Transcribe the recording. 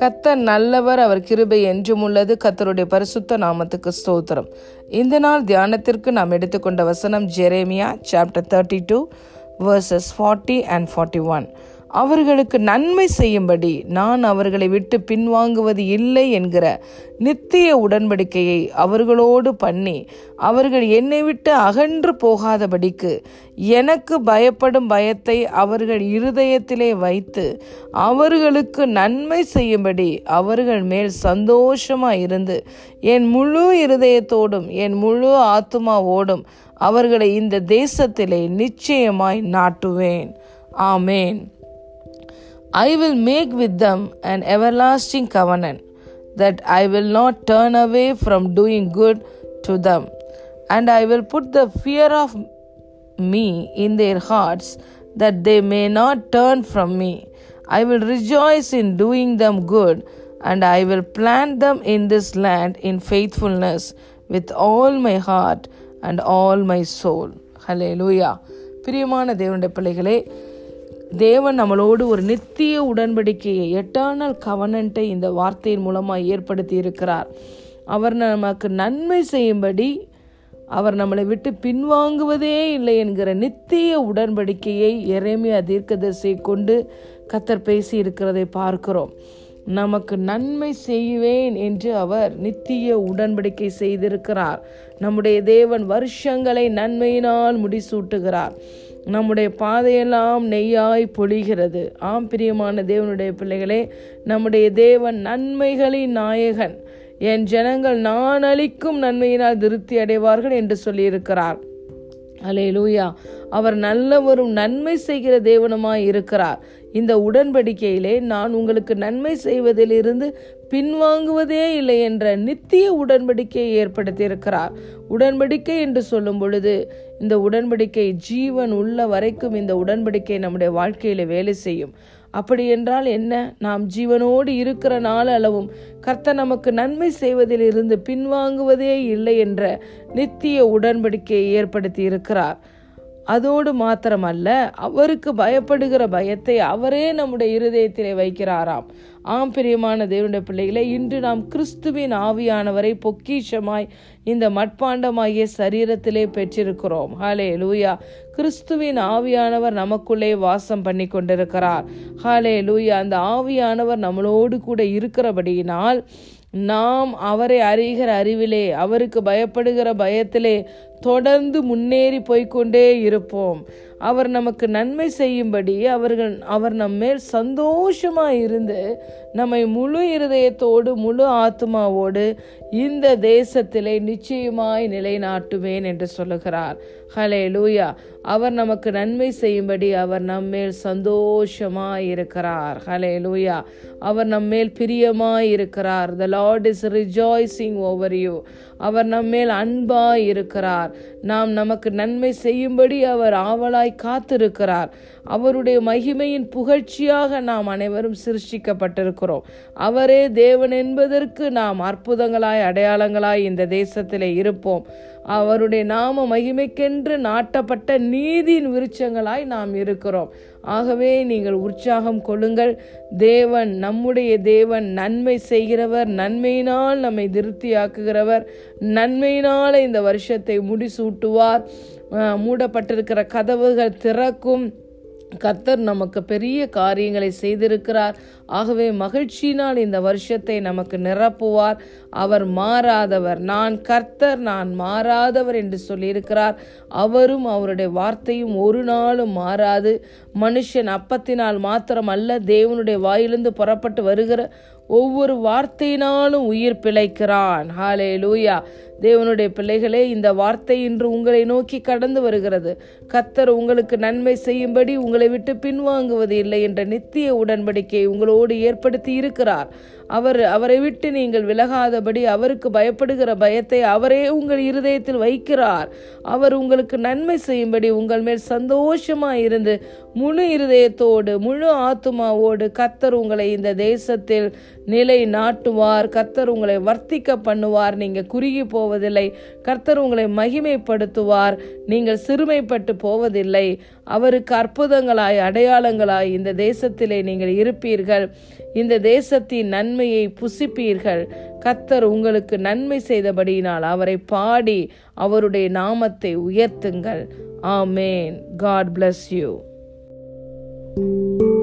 கத்தர் நல்லவர் அவர் கிருபை என்றும் உள்ளது. கத்தருடைய பரிசுத்த நாமத்துக்கு ஸ்தோத்திரம். இந்த நாள் தியானத்திற்கு நாம் எடுத்துக்கொண்ட வசனம் Jeremiah chapter thirty two verses forty and forty one அவர்களுக்கு நன்மை செய்யும்படி நான் அவர்களை விட்டு பின்வாங்குவது இல்லை என்கிற நித்திய உடன்படிக்கையை அவர்களோடு பண்ணி அவர்கள் என்னை விட்டு அகன்று போகாதபடிக்கு எனக்கு பயப்படும் பயத்தை அவர்கள் இருதயத்திலே வைத்து அவர்களுக்கு நன்மை செய்யும்படி அவர்கள் மேல் சந்தோஷமாக இருந்து என் முழு இருதயத்தோடும் என் முழு ஆத்துமாவோடும் அவர்களை இந்த தேசத்திலே நிச்சயமாய் நாட்டுவேன். ஆமேன். I will make with them an everlasting covenant, that I will not turn away from doing good to them, and I will put the fear of me in their hearts, that they may not turn from me. I will rejoice in doing them good, and I will plant them in this land in faithfulness with all my heart and all my soul. Hallelujah. பிரியமான தேவனுடைய பிள்ளைகளே தேவன் நம்மளோடு ஒரு நித்திய உடன்படிக்கையை eternal கவனன்ட்டை இந்த வார்த்தையின் மூலமாக ஏற்படுத்தி இருக்கிறார். அவர் நமக்கு நன்மை செய்யும்படி அவர் நம்மளை விட்டு பின்வாங்குவதே இல்லை என்கிற நித்திய உடன்படிக்கையை எரேமியா தீர்க்கதரிசியை கொண்டு கத்தர் பேசி இருக்கிறதை பார்க்கிறோம். நமக்கு நன்மை செய்வேன் என்று அவர் நித்திய உடன்படிக்கை செய்திருக்கிறார். நம்முடைய தேவன் வருஷங்களை நன்மையினால் முடிசூட்டுகிறார். நம்முடைய பாதையெல்லாம் நெய்யாய் பொழிகிறது. ஆம் பிரியமான தேவனுடைய பிள்ளைகளே நம்முடைய தேவன் நன்மைகளின் நாயகன். என் ஜனங்கள் நான் அளிக்கும் நன்மையினால் திருப்தி அடைவார்கள் என்று சொல்லியிருக்கிறார். அலே லூயா அவர் நல்லவரும் நன்மை செய்கிற தேவனுமாய் இருக்கிறார். இந்த உடன்படிக்கையிலே நான் உங்களுக்கு நன்மை செய்வதிலிருந்து பின்வாங்குவதே இல்லை என்ற நித்திய உடன்படிக்கையை ஏற்படுத்தியிருக்கிறார். உடன்படிக்கை என்று சொல்லும் பொழுது இந்த உடன்படிக்கை ஜீவன் உள்ள வரைக்கும் இந்த உடன்படிக்கை நம்முடைய வாழ்க்கையில வேலை செய்யும். அப்படி என்றால் என்ன? நாம் ஜீவனோடு இருக்கிற நாள் அளவும் கர்த்தர் நமக்கு நன்மை செய்வதிலிருந்து பின்வாங்குவதே இல்லை என்ற நித்திய உடன்படிக்கையை ஏற்படுத்தி இருக்கிறார் அதோடு மாத்திரமல்ல அவருக்கு பயப்படுகிற பயத்தை அவரே நம்முடைய இருதயத்திலே வைக்கிறாராம். ஆம் பிரியமான தேவனுடைய பிள்ளைகளை இன்று நாம் கிறிஸ்துவின் ஆவியானவரை பொக்கிஷமாய் இந்த மட்பாண்டமாகிய சரீரத்திலே பெற்றிருக்கிறோம். ஹாலே லூயா கிறிஸ்துவின் ஆவியானவர் நமக்குள்ளே வாசம் பண்ணி கொண்டிருக்கிறார். ஹாலே லூயா அந்த ஆவியானவர் நம்மளோடு கூட இருக்கிறபடியினால் நாம் அவரை அறிகிற அறிவிலே அவருக்கு பயப்படுகிற பயத்திலே தொடர்ந்து முன்னேறி போய்கொண்டே இருப்போம். அவர் நமக்கு நன்மை செய்யும்படி அவர்கள் அவர் நம்மேல் சந்தோஷமாக இருந்து நம்மை முழு இருதயத்தோடு முழு ஆத்மாவோடு இந்த தேசத்திலே நிச்சயமாய் நிலைநாட்டுவேன் என்று சொல்லுகிறார். ஹலே லூயா அவர் நமக்கு நன்மை செய்யும்படி அவர் நம்மேல் சந்தோஷமாய் இருக்கிறார். ஹலே லூயா அவர் நம்மேல் பிரியமாய் இருக்கிறார். The Lord is rejoicing over you அவர் நம்மேல் அன்பாய் இருக்கிறார். நாம் நமக்கு நன்மை செய்யும்படி அவர் ஆவலாய் காத்திருக்கிறார். அவருடைய மகிமையின் புகழ்ச்சியாக நாம் அனைவரும் சிருஷ்டிக்கப்பட்டிருக்கிறோம். அவரே தேவன் என்பதற்கு நாம் அற்புதங்களாய் அடையாளங்களாய் இந்த தேசத்திலே இருப்போம். அவருடைய நாம மகிமைக்கென்று நாட்டப்பட்ட நீதியின் விருட்சங்களாய் நாம் இருக்கிறோம். ஆகவே நீங்கள் உற்சாகம் கொள்ளுங்கள். தேவன் நம்முடைய தேவன் நன்மை செய்கிறவர் நன்மையினால் நம்மை திருப்தியாக்குகிறவர் நன்மையினால் இந்த வருஷத்தை முடிசூட்டுவார். மூடப்பட்டிருக்கிற கதவுகள் திறக்கும். கர்த்தர் நமக்கு பெரிய காரியங்களை செய்திருக்கிறார். ஆகவே மகிழ்ச்சியினால் இந்த வருஷத்தை நமக்கு நிரப்புவார். அவர் மாறாதவர். நான் கர்த்தர் நான் மாறாதவர் என்று சொல்லியிருக்கிறார். அவரும் அவருடைய வார்த்தையும் ஒரு நாளும் மாறாது. மனுஷன் அப்பத்தினால் மாத்திரம் அல்ல தேவனுடைய வாயிலிருந்து புறப்பட்டு வருகிற ஒவ்வொரு வார்த்தையினாலும் உயிர் பிழைக்கிறான். ஹாலே லூயா தேவனுடைய பிள்ளைகளே இந்த வார்த்தை இன்று உங்களை நோக்கி கடந்து வருகிறது. கத்தர் உங்களுக்கு நன்மை செய்யும்படி உங்களை விட்டு பின்வாங்குவது இல்லை என்ற நித்திய உடன்படிக்கையை உங்களோடு ஏற்படுத்தி இருக்கிறார். அவர் அவரை விட்டு நீங்கள் விலகாதபடி அவருக்கு பயப்படுகிற பயத்தை அவரே உங்கள் இருதயத்தில் வைக்கிறார். அவர் உங்களுக்கு நன்மை செய்யும்படி உங்கள் மேல் சந்தோஷமாக இருந்து முழு இருதயத்தோடு முழு ஆத்துமாவோடு கத்தர் உங்களை இந்த தேசத்தில் நிலை நாட்டுவார் கர்த்தர் உங்களை வர்த்திக்க பண்ணுவார். நீங்கள் குறுகி போவதில்லை. கர்த்தர் உங்களை மகிமைப்படுத்துவார். நீங்கள் சிறுமைப்பட்டு போவதில்லை. அவருக்கு அற்புதங்களாய் அடையாளங்களாய் இந்த தேசத்திலே நீங்கள் இருப்பீர்கள். இந்த தேசத்தின் நன்மையை புசிப்பீர்கள். கத்தர் உங்களுக்கு நன்மை செய்தபடியினால் அவரை பாடி அவருடைய நாமத்தை உயர்த்துங்கள். ஆமேன். God bless you Thank you.